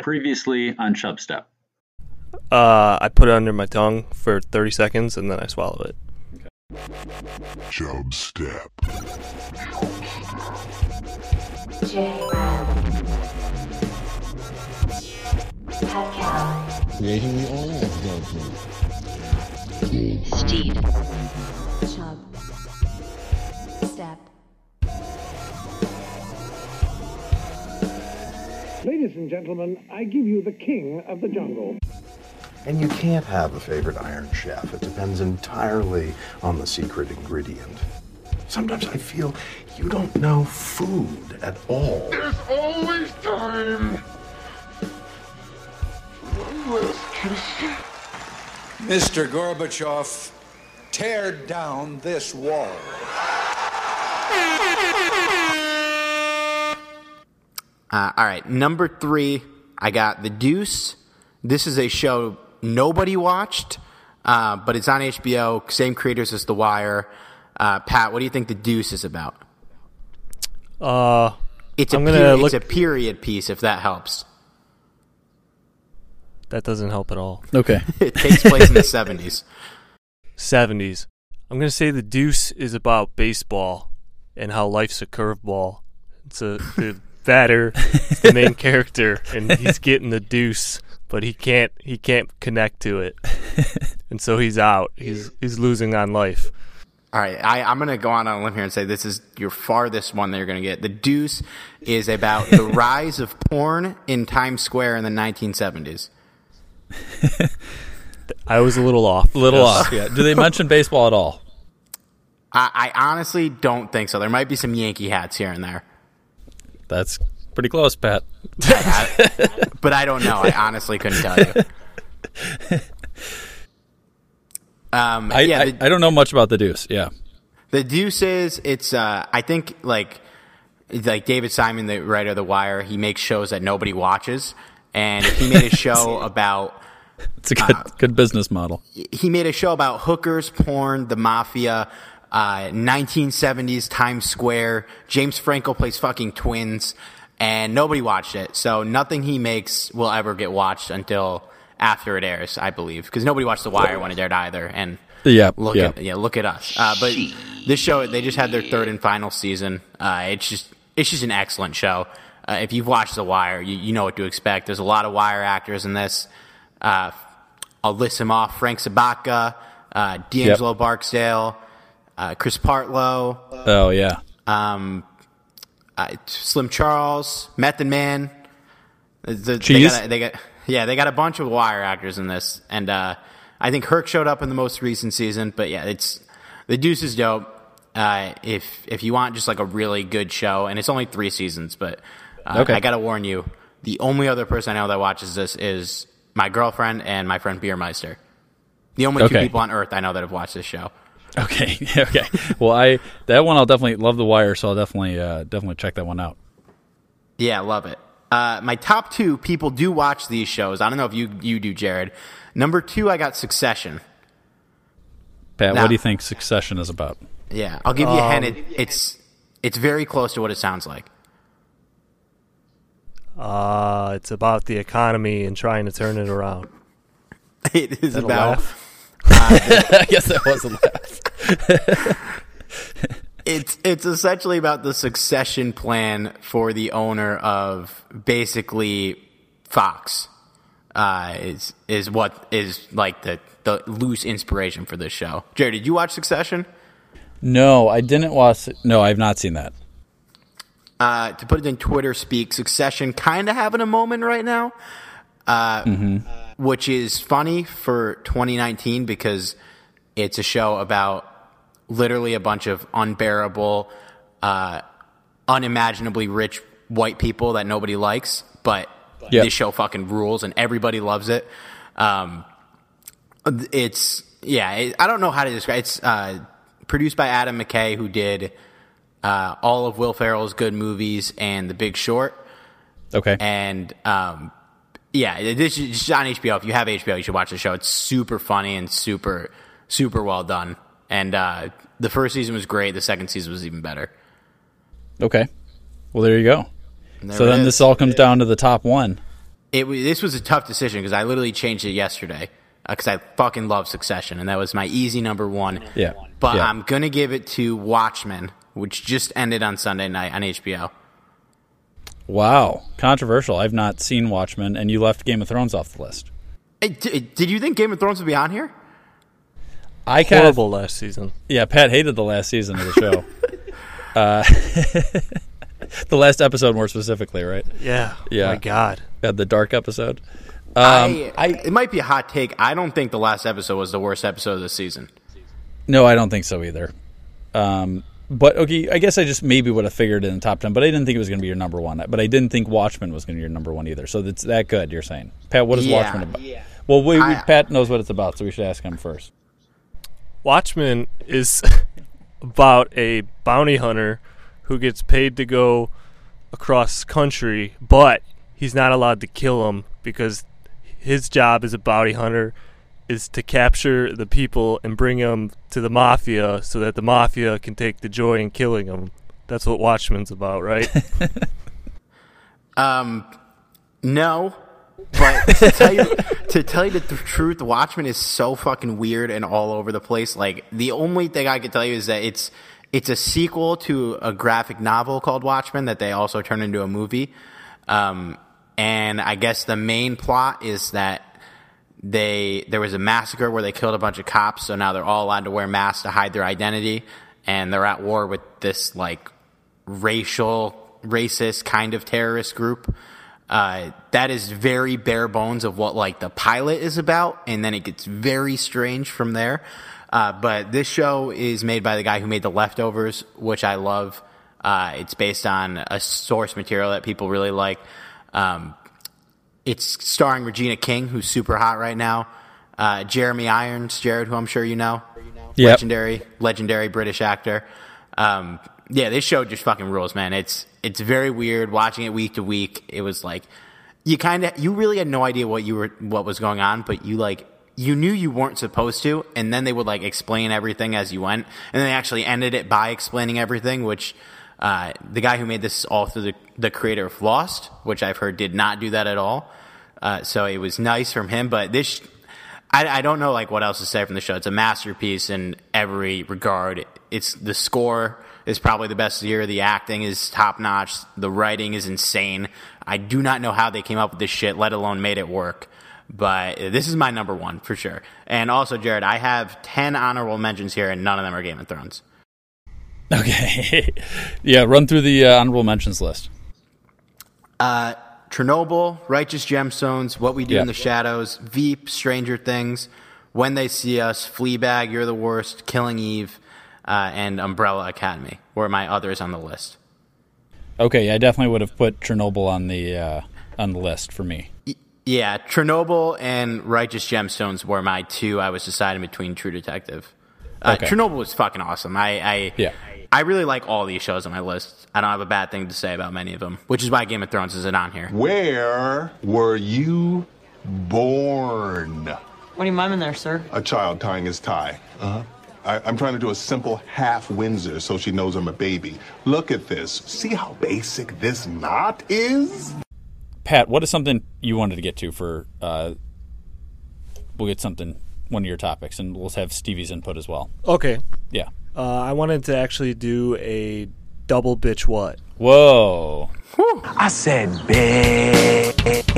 Previously on Chubstep. Uh, I put it under my tongue for 30 seconds and then I swallow it. Chub Step. Creating the oil of judgment. Steed. Chub. Ladies and gentlemen, I give you the king of the jungle. And you can't have a favorite Iron Chef. It depends entirely on the secret ingredient. Sometimes I feel you don't know food at all. There's always time. One last kiss. Mr. Gorbachev, tear down this wall. Uh, all right, number three, I got The Deuce. This is a show nobody watched, uh, but it's on HBO. Same creators as The Wire. Uh, Pat, what do you think The Deuce is about? Uh, It's a I'm gonna peri- look- it's a period piece, if that helps. that doesn't help at all. Okay. It takes place in the seventies. 70s. I'm going to say the deuce is about baseball and how life's a curveball. It's a the batter, is the main character, and he's getting the deuce, but he can't he can't connect to it, and so he's out. He's he's losing on life. All right, I, I'm going to go on on a limb here and say this is your farthest one that you're going to get. The Deuce is about the rise of porn in Times Square in the 1970s. I was a little off. A little Yes. off, yeah. Do they mention baseball at all? I, I honestly don't think so. There might be some Yankee hats here and there. That's pretty close, Pat. but I don't know. I honestly couldn't tell you. Um, I, yeah, I, the, I don't know much about the Deuce. Yeah. the Deuce is it's. Uh, I think like like David Simon, the writer of The Wire, he makes shows that nobody watches, and he made a show about. It's a good good business model. He made a show about hookers, porn, the mafia, uh, 1970s Times Square. James Franco plays fucking twins, and nobody watched it. So nothing he makes will ever get watched until after it airs, I believe, because nobody watched The Wire when it aired either. And Yeah, look yeah. at yeah, look at us. Uh, but this show, they just had their third and final season. Uh, it's just it's just an excellent show. Uh, if you've watched The Wire, you, you know what to expect. There's a lot of Wire actors in this. Uh, I'll list them off: Frank Sobotka, uh, D'Angelo Barksdale, uh, Chris Partlow, Oh yeah. um, uh, Slim Charles, Method Man. The- the- They got, a- they got yeah, they got a bunch of Wire actors in this, and uh, I think Herc showed up in the most recent season. But yeah, it's the Deuce is dope. Uh, if if you want just like a really good show, and it's only three seasons, but uh, Okay. I gotta warn you, the only other person I know that watches this is my girlfriend and my friend Beermeister. The only two people on earth I know that have watched this show. Okay. okay. Well, I that one I'll definitely love the Wire, so I'll definitely uh, definitely check that one out. Yeah, love it. Uh, my top two people do watch these shows. I don't know if you you do, Jared. Number two, I got Succession. Pat, Now- what do you think Succession is about? Yeah, I'll give you a hint. Um, It, it's it's very close to what it sounds like. Uh, it's about the economy and trying to turn it around. It is that a about laugh? I guess that was a laugh. it's it's essentially about the succession plan for the owner of basically Fox. Uh, is is what is like the the loose inspiration for this show. Jared, did you watch Succession? No, I didn't watch. No, I've not seen that. uh, to put it in Twitter speak, Succession kind of having a moment right now, uh, which is funny for 2019 because it's a show about literally a bunch of unbearable, uh, unimaginably rich white people that nobody likes, but Yeah. this show fucking rules and everybody loves it. Um, it's yeah, it, I don't know how to describe. It. It's uh, produced by Adam McKay, who did uh, all of Will Ferrell's good movies and The Big Short. Okay. And um, yeah, this is on HBO. If you have HBO, you should watch the show. It's super funny and super super well done. And uh, the first season was great. The second season was even better. Okay. Well, there you go. There So then is. this all comes down to the top one. it this was a tough decision because I literally changed it yesterday because I fucking love Succession and that was my easy number one. Yeah. But Yeah. I'm gonna give it to Watchmen, which just ended on Sunday night on HBO. Wow, controversial. I've not seen Watchmen, and you left Game of Thrones off the list. Hey, d- did you think Game of Thrones would be on here? I kind of Horrible last season. yeah. Pat hated the last season of the show. uh, the last episode, more specifically, right? Yeah. Yeah. My God. Uh, the dark episode. Um, I, I it might be a hot take. I don't think the last episode was the worst episode of the season. No, I don't think so either. Um, but okay, I guess I just maybe would have figured it in the top ten, but I didn't think it was going to be your number one. But I didn't think Watchmen was going to be your number one either. So that's that good. You're saying, Pat? What is Yeah. Watchmen about? Well, we, we, I- Pat knows what it's about, so we should ask him first. Watchmen is about a bounty hunter who gets paid to go across country, but he's not allowed to kill them because his job as a bounty hunter is to capture the people and bring them to the mafia so that the mafia can take the joy in killing them. That's what Watchmen's about, right? Um, no, but to tell you to tell you the th- truth, Watchmen is so fucking weird and all over the place. Like the only thing I can tell you is that it's it's a sequel to a graphic novel called Watchmen that they also turned into a movie. Um, and I guess the main plot is that they there was a massacre where they killed a bunch of cops, so now they're all allowed to wear masks to hide their identity, and they're at war with this like racial, racist kind of terrorist group. Uh, that is very bare bones of what like the pilot is about, and then it gets very strange from there. Uh, but this show is made by the guy who made The Leftovers, which I love. Uh, it's based on a source material that people really like. Um, it's starring Regina King, who's super hot right now. Uh, Jeremy Irons, Jared, who I'm sure you know, Yep. legendary, legendary British actor. Um, yeah, this show just fucking rules, man. It's it's very weird watching it week to week. It was like you kind of you really had no idea what you were what was going on, but you like you knew you weren't supposed to, and then they would like explain everything as you went, and then they actually ended it by explaining everything, which. Uh, the guy who made this all through the, the creator of Lost, which I've heard did not do that at all. Uh, so it was nice from him, but this, I, I don't know like what else to say from the show. It's a masterpiece in every regard. It's the score is probably the best year. The acting is top notch. The writing is insane. I do not know how they came up with this shit, let alone made it work. But this is my number one for sure. And also, Jared, I have ten honorable mentions here, and none of them are Game of Thrones. Okay, yeah. Run through the uh, honorable mentions list. Uh, Chernobyl, Righteous Gemstones, What We Do Yeah. in the Shadows, Veep, Stranger Things, When They See Us, Fleabag, You're the Worst, Killing Eve, uh, and Umbrella Academy were my others on the list. Okay, yeah, I definitely would have put Chernobyl on the uh, on the list for me. Yeah, Chernobyl and Righteous Gemstones were my two. I was deciding between True Detective. Uh, Okay. Chernobyl was fucking awesome. I, I Yeah. I really like all these shows on my list. I don't have a bad thing to say about many of them, which is why Game of Thrones isn't on here. Where were you born? What are you miming there, sir? A child tying his tie. Uh-huh. I, I'm trying to do a simple half Windsor so she knows I'm a baby. Look at this. See how basic this knot is? Pat, what is something you wanted to get to for? Uh, we'll get something one of your topics, and we'll have Stevie's input as well. okay. Yeah. Uh, I wanted to actually do a double bitch what? Whoa. I said bitch.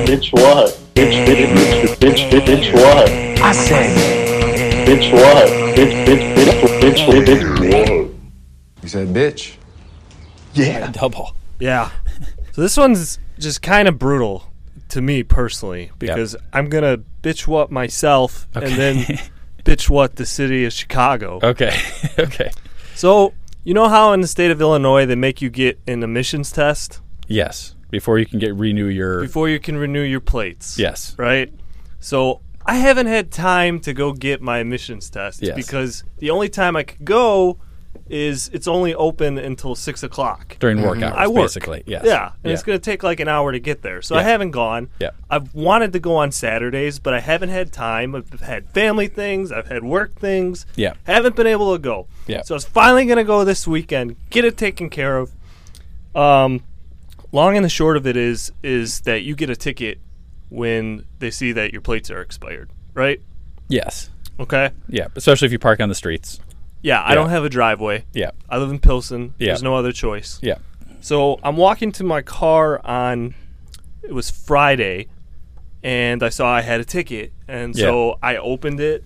Bitch what? Bitch, bitch, bitch, bitch, bitch, bitch what? I said Bitch what? Bitch, bitch, bitch, bitch, bitch, bitch what? You said bitch. Yeah. Double. Yeah. So this one's just kind of brutal to me personally because I'm gonna bitch what myself and then bitch what the city of Chicago. Okay. okay. So you know how in the state of Illinois they make you get an emissions test Yes. Before you can get renew your. before you can renew your plates. Yes. Right. So I haven't had time to go get my emissions test Yes. because the only time I could go is it's only open until six o'clock During work hours, I work. basically, yes. Yeah, and Yeah. it's going to take like an hour to get there. So I Yeah. haven't gone. Yeah. I've wanted to go on Saturdays, but I haven't had time. I've had family things. I've had work things. Yeah. Haven't been able to go. Yeah. So I was finally going to go this weekend, get it taken care of. Um, long and the short of it is is that you get a ticket when they see that your plates are expired, right? Yes. Okay. Yeah, especially if you park on the streets. Yeah, I Yeah. don't have a driveway. Yeah. I live in Pilsen. Yeah. There's no other choice. Yeah. So I'm walking to my car on it was Friday and I saw I had a ticket and so I opened it.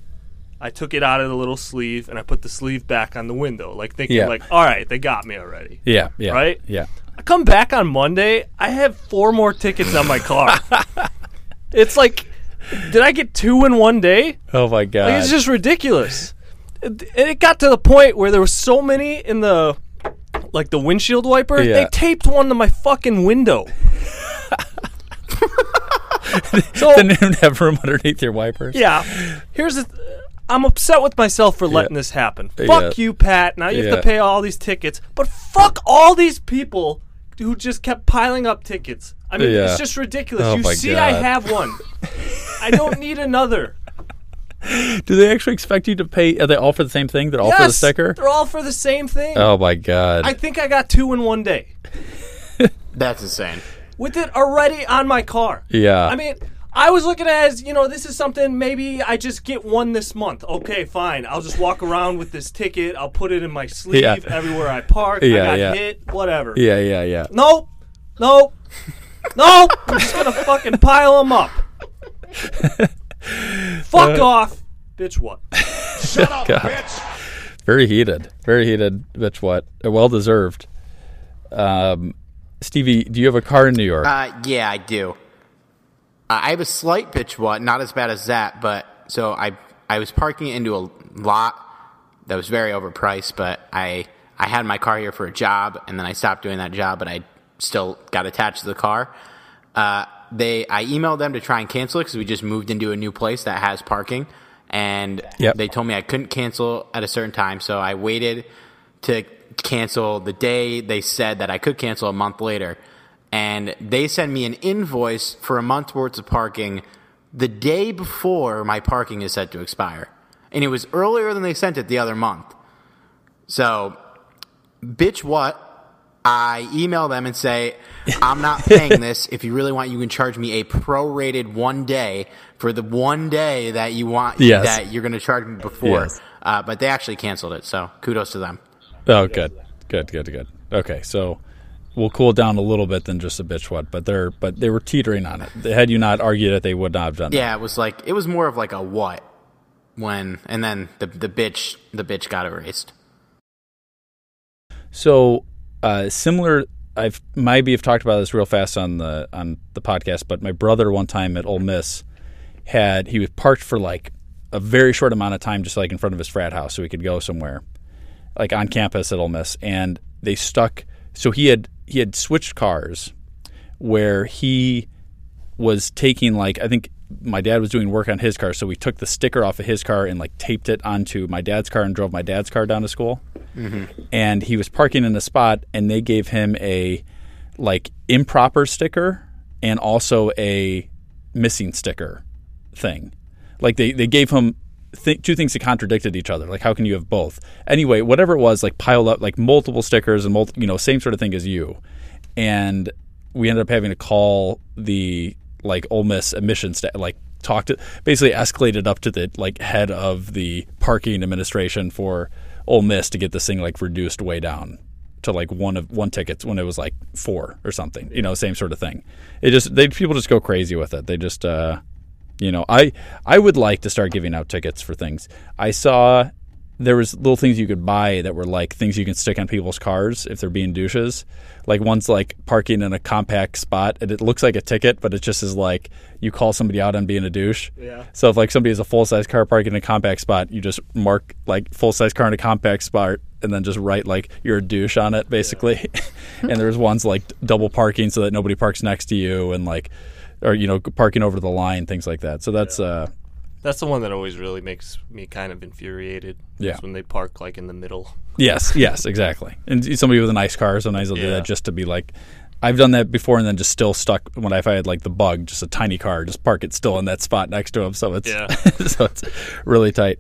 I took it out of the little sleeve and I put the sleeve back on the window, like thinking Yeah. like, all right, they got me already. Yeah, yeah. Right? Yeah. I come back on Monday, I have four more tickets on my car. it's like did I get two in one day? Oh my god. Like, it's just ridiculous. It, it got to the point where there were so many in the like the windshield wiper. Yeah. They taped one to my fucking window. so Didn't even have room underneath your wipers. yeah, here's the. Th- I'm upset with myself for letting this happen. Yeah. Fuck you, Pat. Now you have to pay all these tickets, but fuck all these people who just kept piling up tickets. I mean, Yeah. it's just ridiculous. Oh you see, I have one. I don't need another. Do they actually expect you to pay? Are they all for the same thing? They're all for the sticker. They're all for the same thing. Oh my god. I think I got two in one day That's insane. with it already on my car. Yeah. I mean, I was looking at it as, you know, this is something maybe I just get one this month. Okay, fine. I'll just walk around with this ticket. I'll put it in my sleeve Yeah. everywhere I park. I got yeah. hit, whatever. yeah, yeah, yeah. Nope. Nope. nope. I'm just going to fucking pile them up. Fuck Uh, off. Bitch, what? Shut up, God. bitch. Very heated. Very heated. Bitch, what? Well deserved. Um, Stevie, do you have a car in New York? Uh, yeah, I do. Uh, I have a slight bitch what, not as bad as that, but so I I was parking into a lot that was very overpriced, but I I had my car here for a job, and then I stopped doing that job, but I still got attached to the car. Uh, they I emailed them to try and cancel it because we just moved into a new place that has parking, and Yep. they told me I couldn't cancel at a certain time, so I waited to cancel the day they said that I could cancel a month later. And they sent me an invoice for a month's worth of parking the day before my parking is set to expire. And it was earlier than they sent it the other month. So, bitch, what? I email them and say, I'm not paying this. If you really want, you can charge me a prorated one day for the one day that you want, Yes. that you're going to charge me before. Yes. Uh, but they actually canceled it. So, kudos to them. Oh, good, good, good, good. Okay, so we'll cool down a little bit than just a bitch what, but they're but they were teetering on it. Had you not argued it, they would not have done that. Yeah, it was like it was more of like a what when, and then the the bitch the bitch got erased. So uh, similar. I've maybe have talked about this real fast on the on the podcast, but my brother one time at Ole Miss had he was parked for like a very short amount of time, just like in front of his frat house, so he could go somewhere, like on campus at Ole Miss, and they stuck. So he had he had switched cars, where he was taking like I think my dad was doing work on his car, so we took the sticker off of his car and like taped it onto my dad's car and drove my dad's car down to school. Mm-hmm. And he was parking in a spot, and they gave him a like improper sticker and also a missing sticker thing. Like they they gave him th- two things that contradicted each other. Like how can you have both? Anyway, whatever it was, like piled up like multiple stickers and multi- you know same sort of thing as you, and we ended up having to call the like Ole Miss admissions like talked to basically escalated up to the like head of the parking administration for Ole Miss to get this thing like reduced way down to like one of one tickets when it was like four or something. You know, same sort of thing. It just they people just go crazy with it. They just uh you know, I I would like to start giving out tickets for things. I saw there was little things you could buy that were like things you can stick on people's cars if they're being douches. Like one's like parking in a compact spot and it looks like a ticket, but it just is like you call somebody out on being a douche. Yeah. So if like somebody has a full size car parking in a compact spot, you just mark like full size car in a compact spot and then just write like you're a douche on it basically. and there's ones like double parking so that nobody parks next to you and like or you know parking over the line things like that. So that's uh That's the one that always really makes me kind of infuriated. Yeah. is when they park like in the middle. Yes, yes, exactly. And somebody with a nice car, sometimes they'll do that just to be like, I've done that before, and then just still stuck when I, if I had like the bug, just a tiny car, just park it still in that spot next to him, so it's Yeah. so it's really tight.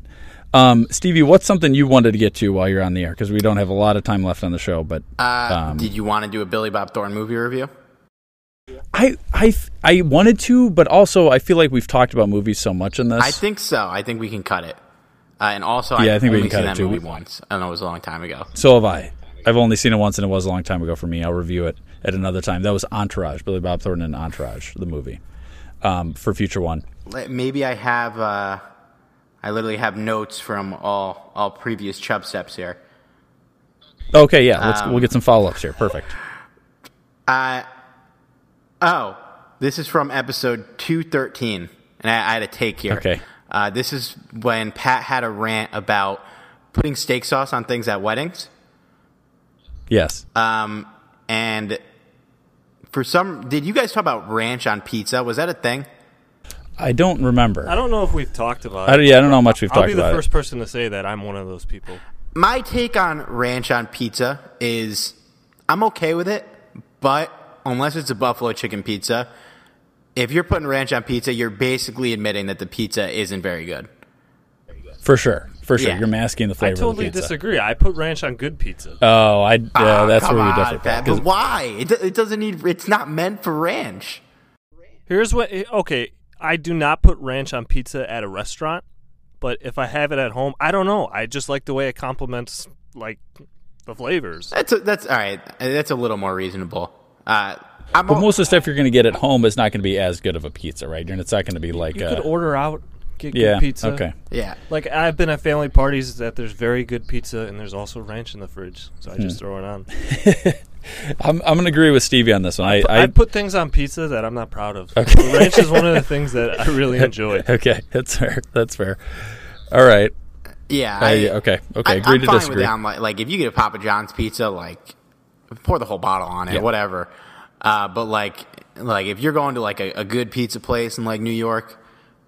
Um, Stevie, what's something you wanted to get to while you're on the air? Because we don't have a lot of time left on the show, but Uh, um, did you want to do a Billy Bob Thornton movie review? I, I, I wanted to, but also I feel like we've talked about movies so much in this. I think so. I think we can cut it. Uh, and also, Yeah, I I've think we can cut it too. movie once. I know it was a long time ago. So have I. I've only seen it once, and it was a long time ago for me. I'll review it at another time. That was Entourage, Billy Bob Thornton and Entourage, the movie, um, for future one. Maybe I have. Uh, I literally have notes from all all previous chub steps here. Okay, yeah, let's Um, we'll get some follow ups here. Perfect. Uh, oh, this is from episode 213. And I, I had a take here. Okay. Uh, this is when Pat had a rant about putting steak sauce on things at weddings. Yes. Um, and for some, did you guys talk about ranch on pizza? Was that a thing? I don't remember. I don't know if we've talked about I it. don't- yeah, I don't know how much we've I'll talked be the about it. first person to say that I'm one of those people. My take on ranch on pizza is I'm okay with it, but unless it's a buffalo chicken pizza, if you're putting ranch on pizza, you're basically admitting that the pizza isn't very good. For sure. For sure. Yeah. You're masking the I flavor of totally the pizza. disagree. I put ranch on good pizza. Oh, I yeah, Ah, that's come where we on, differ. Pat, Pat, 'cause- But why? It, it doesn't need. It's not meant for ranch. Here's what. eh, Okay, I do not put ranch on pizza at a restaurant, but if I have it at home, I don't know. I just like the way it complements like the flavors. That's a, that's all right. That's a little more reasonable. Uh, I'm But al- most of the stuff you're going to get at home is not going to be as good of a pizza, right? And it's not going to be like You uh, could order out, get yeah, good pizza. okay. Yeah. Like I've been at family parties that there's very good pizza and there's also ranch in the fridge, so I just Hmm. throw it on. I'm I'm going to agree with Stevie on this one. I, I, I put things on pizza that I'm not proud of. Okay. ranch is one of the things that I really enjoy. okay, that's fair. That's fair. All right. Yeah. I- I, okay. Okay. I, Agree I'm to fine disagree. with that. I'm like, like if you get a Papa John's pizza, like pour the whole bottle on it, Yeah. whatever. Uh, but like, like if you're going to like a, a good pizza place in like New York,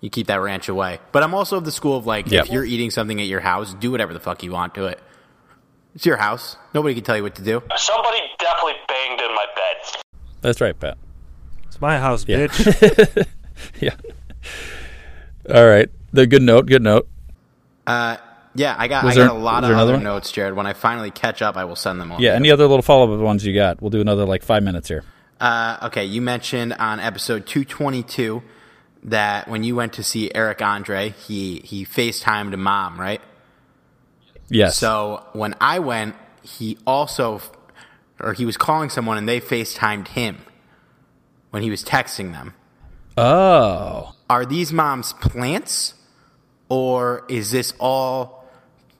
you keep that ranch away. But I'm also of the school of like, Yep. if you're eating something at your house, do whatever the fuck you want to it. It's your house. Nobody can tell you what to do. Somebody definitely banged in my bed. That's right, Pat. It's my house, Yeah. bitch. yeah. All right. The good note. Good note. Uh, yeah, I got Was I there- got a lot of other one? notes, Jared. When I finally catch up, I will send them all. Yeah. Any other little follow up ones you got? We'll do another like five minutes here. Uh, okay, you mentioned on episode 222 that when you went to see Eric Andre, he he FaceTimed a mom, right? Yes. So when I went, he also, or he was calling someone and they FaceTimed him when he was texting them. Oh. Are these moms plants, or is this all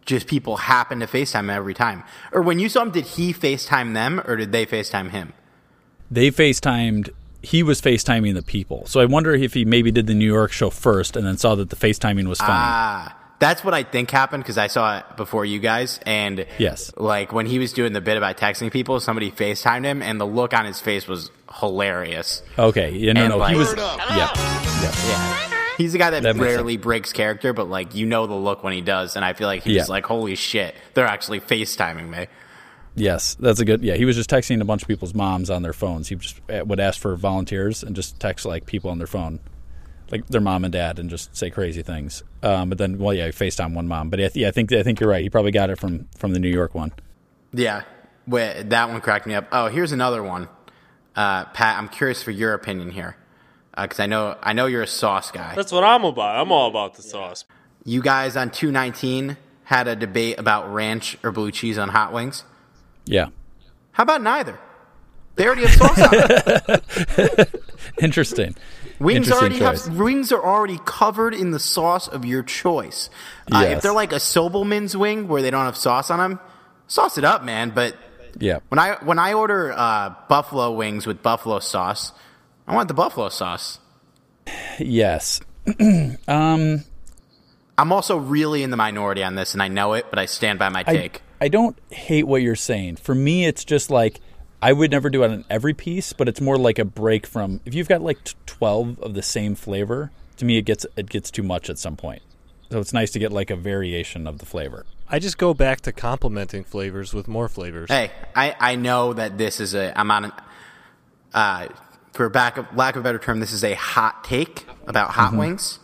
just people happen to FaceTime every time? Or when you saw him, did he FaceTime them, or did they FaceTime him? They FaceTimed. He was FaceTiming the people. So I wonder if he maybe did the New York show first and then saw that the FaceTiming was funny. Ah, that's what I think happened because I saw it before you guys. And Yes. like when he was doing the bit about texting people, somebody FaceTimed him, and the look on his face was hilarious. okay. Yeah. No. And, No. like- he was. Yeah. Yeah. He's the guy that, That rarely breaks character, but like you know the look when he does, and I feel like he's Yeah. like, "Holy shit, they're actually FaceTiming me." Yes, that's a good. Yeah, he was just texting a bunch of people's moms on their phones. He just uh, would ask for volunteers and just text like people on their phone, like their mom and dad, and just say crazy things. Um, but then, well, yeah, he FaceTime one mom. But I yeah, I think I think you're right. He probably got it from from the New York one. Yeah, Wait, that one cracked me up. Oh, here's another one, uh, Pat. I'm curious for your opinion here, because I know I know you're a sauce guy. That's what I'm about. I'm all about the sauce. You guys on 219 had a debate about ranch or blue cheese on hot wings. Yeah, How about neither? They already have sauce on it. interesting. Wings Interesting already choice. have wings are already covered in the sauce of your choice. Uh, If they're like a Sobelman's wing where they don't have sauce on them, sauce it up, man. But Yeah, when I when I order uh, buffalo wings with buffalo sauce, I want the buffalo sauce. yes. um, I'm also really in the minority on this, and I know it, but I stand by my I, take. I don't hate what you're saying. For me, it's just like I would never do it on every piece, but it's more like a break from if you've got like twelve of the same flavor. To me, it gets it gets too much at some point. So it's nice to get like a variation of the flavor. I just go back to complementing flavors with more flavors. Hey, I, I know that this is a I'm on an, uh for back of, lack of a better term, this is a hot take about hot Mhm. wings.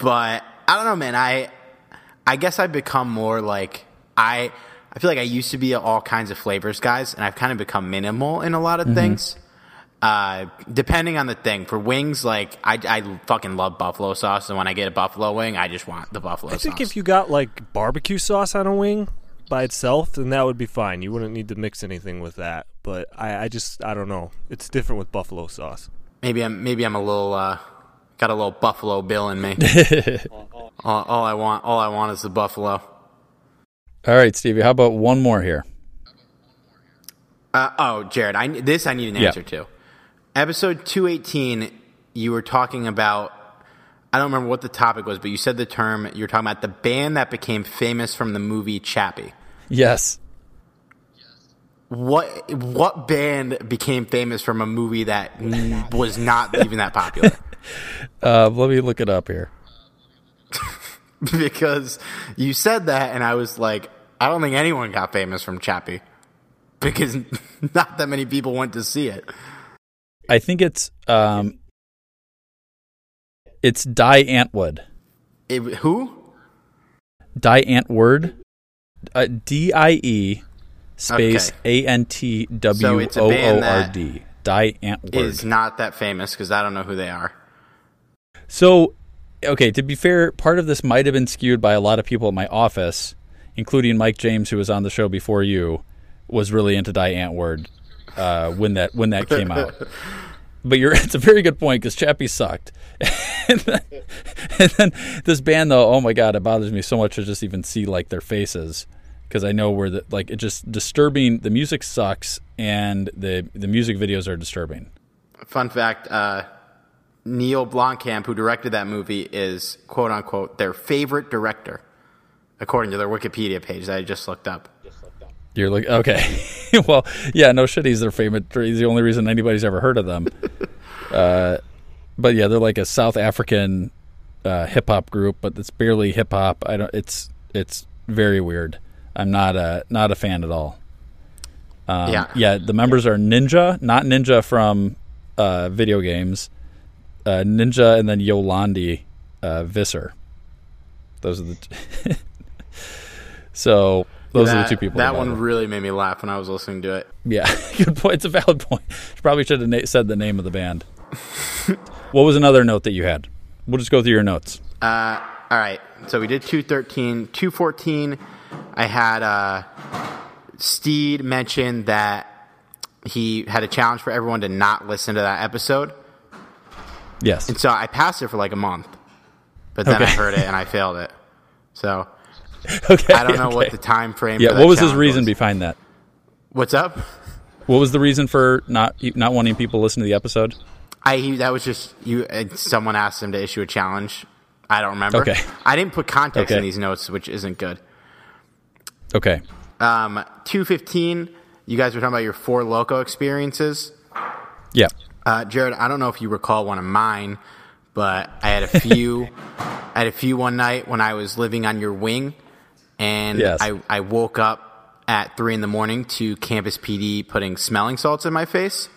But I don't know, man. I I guess I've become more like I I feel like I used to be all kinds of flavors guys, and I've kind of become minimal in a lot of Mhm. things. Uh, depending on the thing. For wings, like I, I fucking love buffalo sauce, and when I get a buffalo wing, I just want the buffalo I think sauce. if you got like barbecue sauce on a wing by itself, then that would be fine. You wouldn't need to mix anything with that. But I, I just I don't know. It's different with buffalo sauce. maybe I'm maybe I'm a little uh, got a little buffalo bill in me. all, all I want, all I want is the buffalo. All right, Stevie. How about one more here? Uh, oh, Jared, I this I need an Yeah. answer to. Episode two eighteen, you were talking about. I don't remember what the topic was, but you said the term. you're talking about the band that became famous from the movie Chappie. Yes. What what band became famous from a movie that was not even that popular? Uh, let me look it up here. because you said that, and I was like, I don't think anyone got famous from Chappie because not that many people went to see it. I think it's um, it's Die Antwoord. it who? Die Antwoord. Uh, D I E space A N T W O O R D. Die Antwoord. Is not that famous because I don't know who they are. So, okay, to be fair, part of this might have been skewed by a lot of people at my office, including Mike James, who was on the show before you, was really into Die Antwoord uh, when that when that came out. But you're it's a very good point because Chappie sucked. and, then, and then this band though, oh my god, it bothers me so much to just even see like their faces because I know where the like it just disturbing. The music sucks and the the music videos are disturbing. Fun fact: uh, Neil Blomkamp, who directed that movie, is quote unquote their favorite director, according to their Wikipedia page that I just looked up. You're like, okay, well, yeah, no shit. He's their favorite. He's the only reason anybody's ever heard of them. Uh, but yeah, they're like a South African uh, hip hop group, but it's barely hip hop. I don't. It's it's very weird. I'm not a not a fan at all. Um, Yeah. yeah. The members are Ninja, not Ninja from uh, video games. Uh, Ninja and then Yolandi uh, Visser. Those are the. T- so those are the two people. That one really made me laugh when I was listening to it. Yeah, good point. It's a valid point. Probably should have na- said the name of the band. what was another note that you had? We'll just go through your notes. Uh, all right. So we did 213. 214, I had uh, Steed mention that he had a challenge for everyone to not listen to that episode. Yes. And so I passed it for like a month. But then I heard it and I failed it. So Okay. I don't know what the time frame was. Yeah. What was his reason was. behind that? What's up? What was the reason for not not wanting people to listen to the episode? I he, that was just you. Someone asked him to issue a challenge. I don't remember. Okay. I didn't put context in these notes, which isn't good. Okay. Um, two fifteen. You guys were talking about your four loco experiences. Yeah. Uh, Jared, I don't know if you recall one of mine, but I had a few. I had a few one night when I was living on your wing, and Yes. I, I woke up at three in the morning to campus PD putting smelling salts in my face.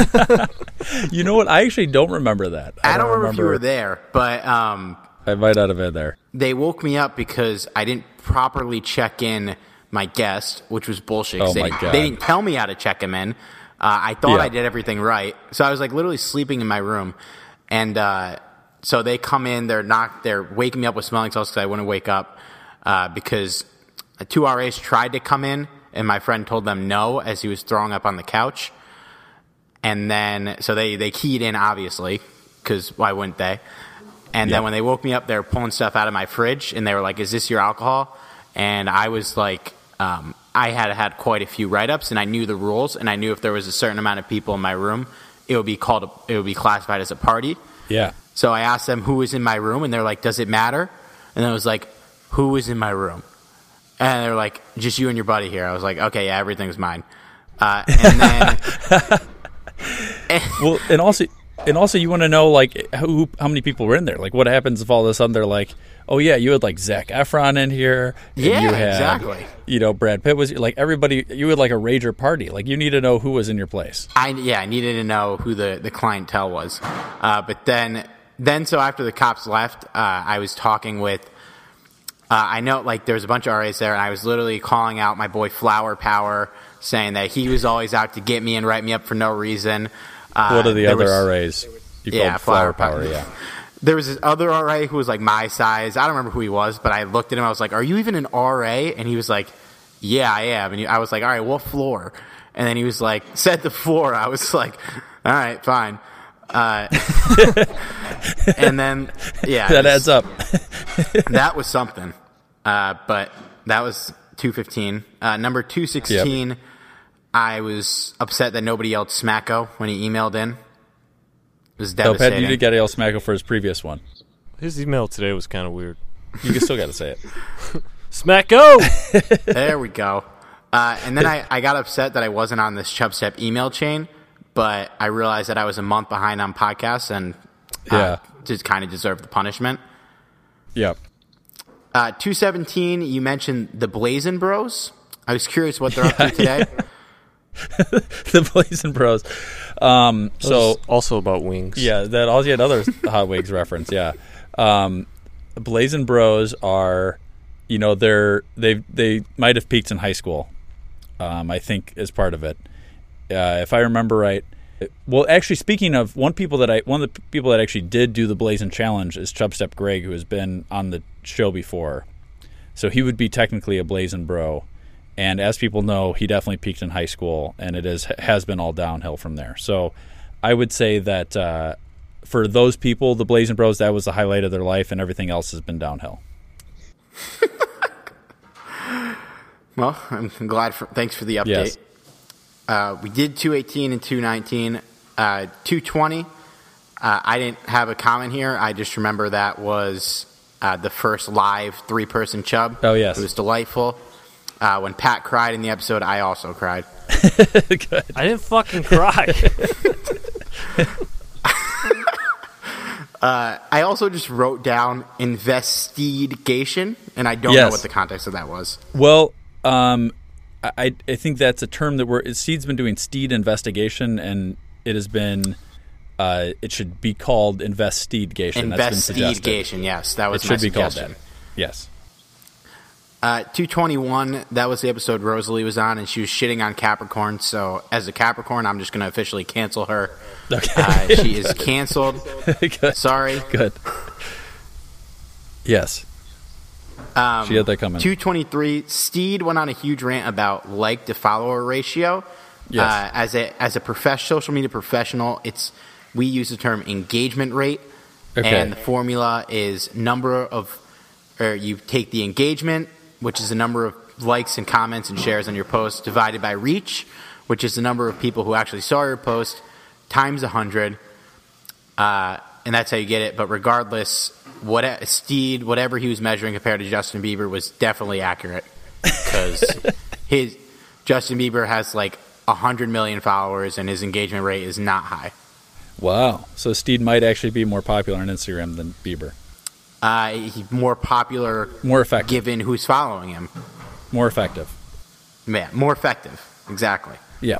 You know what? I actually don't remember that. I, don't remember, if you were there, but um, I might not have been there. they woke me up because I didn't properly check in my guest, which was bullshit. Oh they, my didn't- God. they didn't tell me how to check him in. Uh, I thought Yeah. I did everything right, so I was like literally sleeping in my room, and uh, so they come in. They're not. They're waking me up with smelling salts because I wouldn't wake up uh, because two RAs tried to come in, and my friend told them no as he was throwing up on the couch. And then, so they, they keyed in, obviously, because why wouldn't they? And Yeah. then when they woke me up, they were pulling stuff out of my fridge, and they were like, "Is this your alcohol?" And I was like, um, I had had quite a few write ups, and I knew the rules, and I knew if there was a certain amount of people in my room, it would be called, a, it would be classified as a party. Yeah. So I asked them who was in my room, and they're like, "Does it matter?" And I was like, "Who was in my room?" And they're like, "Just you and your buddy here." I was like, "Okay, yeah, everything's mine." Uh, and then well, and also, and also, you want to know like who, how many people were in there? Like, what happens if all of a sudden they're like, "Oh yeah, you had like Zac Efron in here, and Yeah, you had, exactly. You know, Brad Pitt was like everybody. You had like a rager party. Like, you need to know who was in your place. I yeah, I needed to know who the, the clientele was. Uh, but then then so after the cops left, uh, I was talking with. Uh, I know like there was a bunch of RAs there, and I was literally calling out my boy Flower Power, saying that he was always out to get me and write me up for no reason. Uh, what are the other was- RAs? You Yeah, called flower, power. power. Yeah. There was this other RA who was like my size. I don't remember who he was, but I looked at him. I was like, "Are you even an RA?" And he was like, "Yeah, I am." And I was like, "All right, what floor?" And then he was like, "Said the floor." I was like, "All right, fine." Uh, and then yeah, that adds up. that was something. Uh, but that was 215. Uh, number 216, I was upset that nobody yelled Smacko when he emailed in. It was Oh, devastating. Pat, you did get El Smacko for his previous one. His email today was kind of weird. You still got to say it. Smacko. there we go. Uh, and then I, I got upset that I wasn't on this Chub Step email chain, but I realized that I was a month behind on podcasts and uh, Yeah. just kind of deserved the punishment. Yep. Uh, 217, you mentioned the Blazin' Bros. I was curious what they're up to today. the Blazing Bros. Um, so also about wings. Yeah, that also had other Hot Wings reference. Yeah, um, Blazing Bros are, you know, they're they they might have peaked in high school. Um, I think as part of it, uh, if I remember right. Well, actually, speaking of one people that I one of the people that actually did do the Blazing Challenge is Chubstep Greg, who has been on the show before. So he would be technically a Blazing Bro. And as people know, he definitely peaked in high school, and it is has been all downhill from there. So I would say that uh, for those people, the Blazing Bros, that was the highlight of their life, and everything else has been downhill. Well, I'm glad. For, thanks for the update. Yes. Uh, we did 218 and 219. Uh, 220. Uh, I didn't have a comment here. I just remember that was uh, the first live three person chub. Oh, yes. It was delightful. Uh, when Pat cried in the episode, I also cried. Good. I didn't fucking cry. Uh, I also just wrote down investigation, and I don't know what the context of that was. Well, um, I I think that's a term that we're Steed's been doing Steed investigation, and it has been. Uh, it should be called investigation. That's been suggested. Investigation, yes, that was it my should be called that. Yes. Uh, 221, that was the episode Rosalie was on, and she was shitting on Capricorn. So, as a Capricorn, I'm just going to officially cancel her. Okay. Uh, she is canceled. Good. Sorry. Good. Yes. Um, She had that coming. 223, Steed went on a huge rant about like to follower ratio. Yes. Uh, as a as a professional, social media professional, it's we use the term engagement rate, Okay. and the formula is number of, or you take the engagement, which is the number of likes and comments and shares on your post, divided by reach, which is the number of people who actually saw your post, times hundred, uh, and that's how you get it. But regardless, what Steed, whatever he was measuring compared to Justin Bieber was definitely accurate because his Justin Bieber has like hundred million followers and his engagement rate is not high. Wow. So Steed might actually be more popular on Instagram than Bieber. Uh, he's more popular, More effective. given who's following him. More effective. Yeah, more effective. Exactly. Yeah.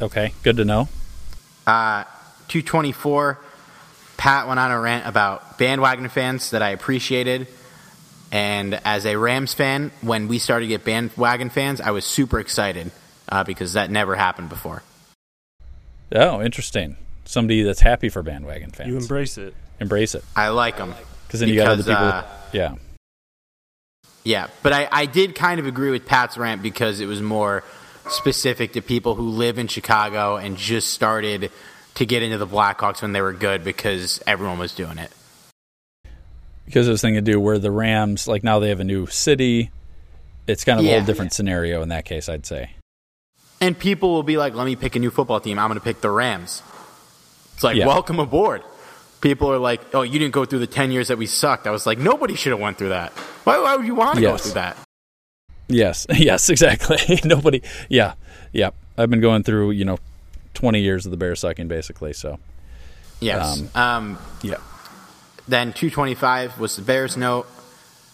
Okay. Good to know. Uh, 224, Pat went on a rant about bandwagon fans that I appreciated. And as a Rams fan, when we started to get bandwagon fans, I was super excited uh, because that never happened before. Oh, interesting. Somebody that's happy for bandwagon fans. you embrace it. Embrace it. I like them. Because then you got other people. uh, yeah. Yeah, but I, I did kind of agree with Pat's rant because it was more specific to people who live in Chicago and just started to get into the Blackhawks when they were good because everyone was doing it. Because it was thing to do where the Rams, like now they have a new city. It's kind of a Yeah. whole different scenario in that case, I'd say. And people will be like, let me pick a new football team. I'm going to pick the Rams. It's like, Yeah. welcome aboard. People are like, oh, you didn't go through the 10 years that we sucked. I was like, nobody should have went through that. Why, why would you want to go through that? Yes. Yes, exactly. Nobody. Yeah. Yeah. I've been going through, you know, 20 years of the bear sucking basically. So, Yes. Um, Um, yeah. then 225 was the Bears note.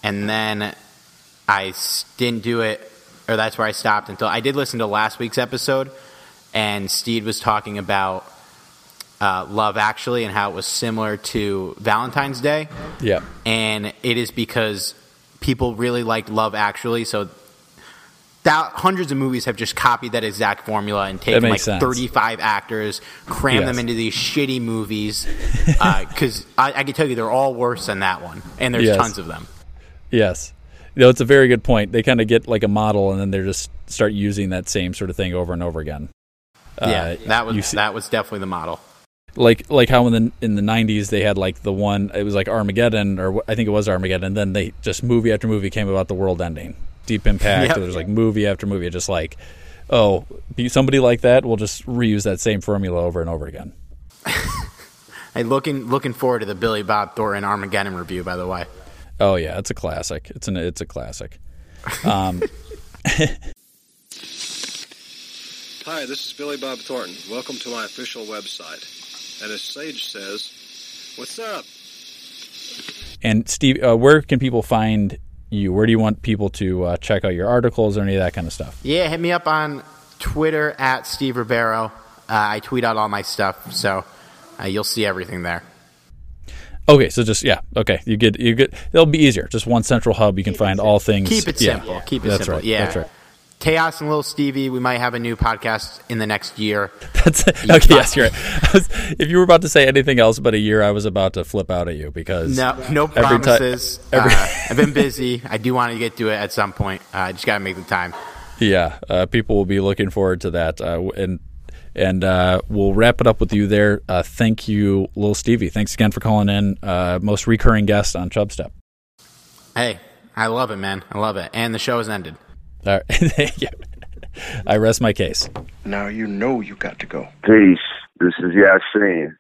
And then I didn't do it, or that's where I stopped until I did listen to last week's episode. And Steed was talking about uh, Love Actually and how it was similar to Valentine's Day. Yeah. and it is because people really liked Love Actually. So That, hundreds of movies have just copied that exact formula and taken like sense. 35 actors, crammed Yes. them into these shitty movies. Because I, I can tell you, they're all worse than that one, and there's Yes. tons of them. Yes. No, it's a very good point. They kind of get like a model and then they just start using that same sort of thing over and over again. yeah, Uh, that was see- that was definitely the model. Like like how in the in the 90s they had like the one it was like Armageddon or I think it was Armageddon and then they just movie after movie came about the world ending. Deep Impact, Yep. there's like movie after movie just like oh, be somebody like that will just reuse that same formula over and over again. Hey, looking looking forward to the Billy Bob Thornton Armageddon review. By the way, Oh yeah, it's a classic. It's an it's a classic. Um Hi, this is Billy Bob Thornton. Welcome to my official website. And as Sage says, what's up? and Steve, uh, where can people find you? Where do you want people to uh, check out your articles or any of that kind of stuff? yeah, hit me up on Twitter at Steve Ribeiro. Uh, I tweet out all my stuff, so uh, you'll see everything there. Okay, so just yeah, okay, you get you get. It'll be easier. Just one central hub. You can find all things. Keep it yeah. simple. Keep it That's simple. Right. Yeah. That's right. Chaos and Little Stevie. We might have a new podcast in the next year. That's okay. Yes, you're right. Was, if you were about to say anything else but a year, I was about to flip out at you because No, no ti- promises. every- uh, I've been busy. I do want to get to it at some point. Uh, I just got to make the time. yeah, uh, people will be looking forward to that, uh, and and uh, we'll wrap it up with you there. Uh, thank you, Little Stevie. Thanks again for calling in. Uh, most recurring guest on Chubstep. Hey, I love it, man. I love it. And the show has ended. All right, thank you. I rest my case. Now you know you got to go. Peace. This is Yasin.